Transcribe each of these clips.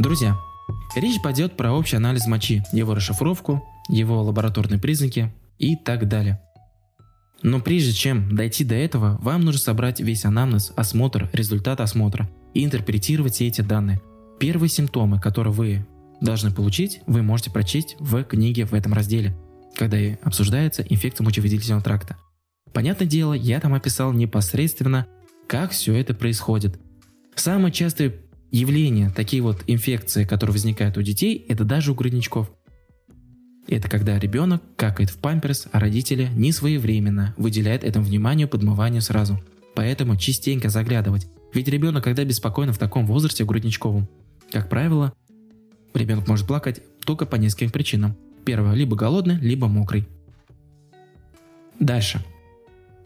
Друзья, речь пойдет про общий анализ мочи, его расшифровку, его лабораторные признаки и так далее. Но прежде чем дойти до этого, вам нужно собрать весь анамнез, осмотр, результат осмотра и интерпретировать все эти данные. Первые симптомы, которые вы должны получить, вы можете прочесть в книге в этом разделе, когда обсуждается инфекция мочевыделительного тракта. Понятное дело, я там описал непосредственно, как все это происходит. Самое частое явление, такие вот инфекции, которые возникают у детей, это даже у грудничков. Это когда ребенок какает в памперс, а родители не своевременно выделяют этому вниманию подмыванию сразу. Поэтому частенько заглядывать. Ведь ребенок, когда беспокоен в таком возрасте грудничковом, как правило, ребенок может плакать только по нескольким причинам. Первое, либо голодный, либо мокрый. Дальше.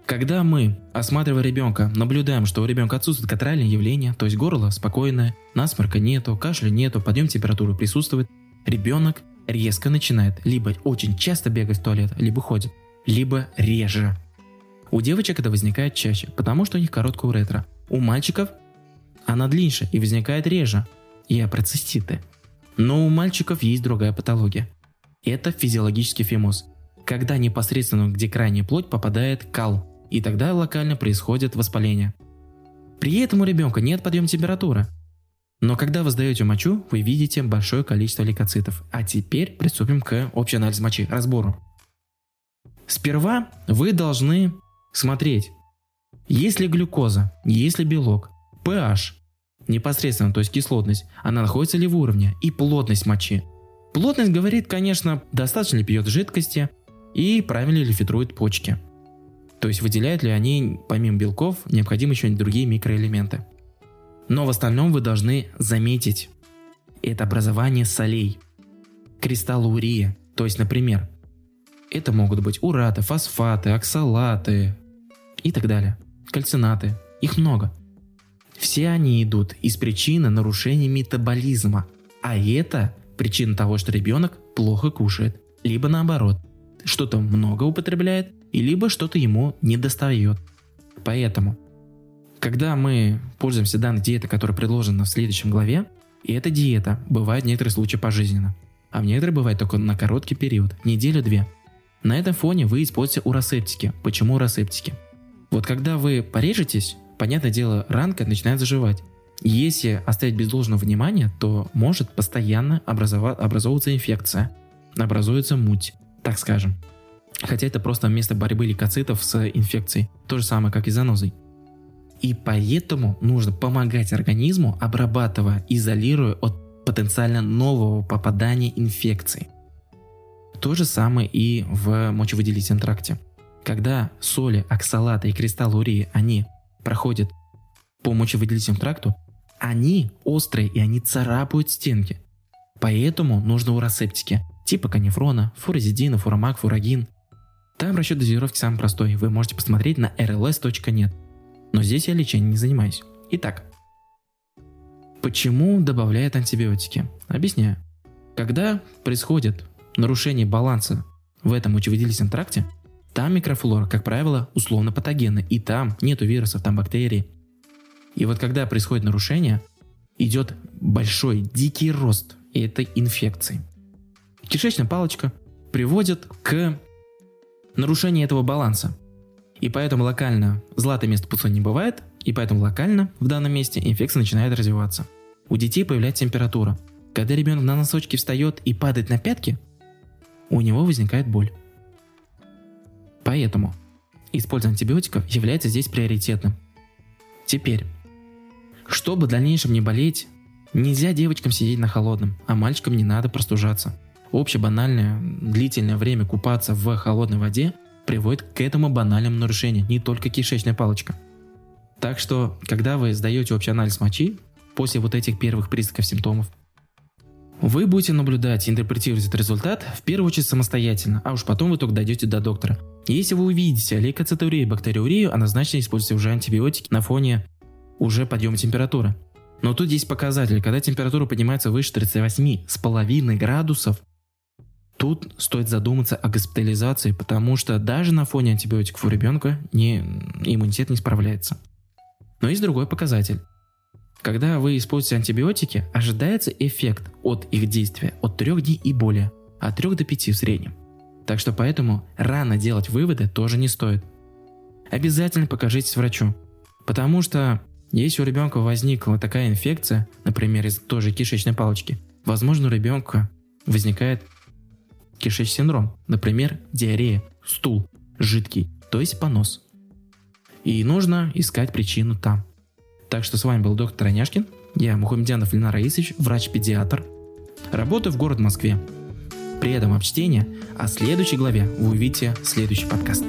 Когда мы, осматривая ребенка, наблюдаем, что у ребенка отсутствует катральное явление, то есть горло спокойное, насморка нету, кашля нету, подъем температуры присутствует, ребенок резко начинает либо очень часто бегать в туалет, либо ходит, либо реже. У девочек это возникает чаще, потому что у них короткая уретра. У мальчиков она длиннее и возникает реже. И апроциститы. Но у мальчиков есть другая патология. Это физиологический фимоз, когда непосредственно где крайняя плоть попадает кал, и тогда локально происходит воспаление. При этом у ребенка нет подъема температуры, но когда вы сдаете мочу, вы видите большое количество лейкоцитов. А теперь приступим к общей анализу мочи, разбору. Сперва вы должны смотреть, есть ли глюкоза, есть ли белок, pH, непосредственно, то есть кислотность, она находится ли в уровне, и плотность мочи. Плотность говорит, конечно, достаточно ли пьет жидкости и правильно ли фильтрует почки. То есть выделяют ли они, помимо белков, необходимы еще другие микроэлементы. Но в остальном вы должны заметить это образование солей, кристаллурия. То есть, например, это могут быть ураты, фосфаты, оксалаты и так далее. Кальцинаты. Их много. Все они идут из причины нарушения метаболизма. А это причина того, что ребенок плохо кушает. Либо наоборот, что-то много употребляет, и либо что-то ему не достает. Поэтому когда мы пользуемся данной диетой, которая предложена в следующем главе, и эта диета бывает в некоторых случаях пожизненно, а в некоторых бывает только на короткий период, неделю-две. На этом фоне вы используете уросептики. Почему уросептики? Вот когда вы порежетесь, понятное дело, ранка начинает заживать. Если оставить без должного внимания, то может постоянно образова- образовываться инфекция, образуется муть, так скажем. Хотя это просто место борьбы лейкоцитов с инфекцией. То же самое, как и занозой. И поэтому нужно помогать организму, обрабатывая, изолируя от потенциально нового попадания инфекции. То же самое и в мочевыделительном тракте. Когда соли, оксалаты и кристаллурии, они проходят по мочевыделительному тракту, они острые и они царапают стенки. Поэтому нужны уросептики, типа канифрона, фурозидина, фурамак, фурагин. Там расчет дозировки самый простой, вы можете посмотреть на rls.net. Но здесь я лечением не занимаюсь. Итак, почему добавляют антибиотики? Объясняю. Когда происходит нарушение баланса в этом мочевыделительном тракте, там микрофлора, как правило, условно патогенны, и там нету вирусов, там бактерии. И вот когда происходит нарушение, идет большой, дикий рост этой инфекции. Кишечная палочка приводит к нарушению этого баланса. И поэтому локально златое место пуцой не бывает, и поэтому локально в данном месте инфекция начинает развиваться. У детей появляется температура. Когда ребенок на носочки встает и падает на пятки, у него возникает боль. Поэтому использование антибиотиков является здесь приоритетным. Теперь, чтобы в дальнейшем не болеть, нельзя девочкам сидеть на холодном, а мальчикам не надо простужаться. Общее банальное длительное время купаться в холодной воде приводит к этому банальному нарушению, не только кишечная палочка. Так что, когда вы сдаете общий анализ мочи, после вот этих первых признаков симптомов, вы будете наблюдать и интерпретировать этот результат в первую очередь самостоятельно, а уж потом вы только дойдете до доктора. Если вы увидите лейкоцитурию и бактериурию, однозначно используйте уже антибиотики на фоне уже подъема температуры. Но тут есть показатель, когда температура поднимается выше 38,5 градусов, Тут стоит задуматься о госпитализации, потому что даже на фоне антибиотиков у ребенка не, иммунитет не справляется. Но есть другой показатель. Когда вы используете антибиотики, ожидается эффект от их действия от 3 дней и более, от 3 до 5 в среднем. Так что поэтому рано делать выводы тоже не стоит. Обязательно покажитесь врачу, потому что если у ребенка возникла такая инфекция, например, из той же кишечной палочки, возможно у ребенка возникает кишечный синдром, например, диарея, стул, жидкий, то есть понос. И нужно искать причину там. Так что с вами был доктор Аняшкин, я Мухаммедянов Ленар Раисович, врач-педиатр. Работаю в городе Москве. Приятного чтения, а в следующей главе вы увидите следующий подкаст.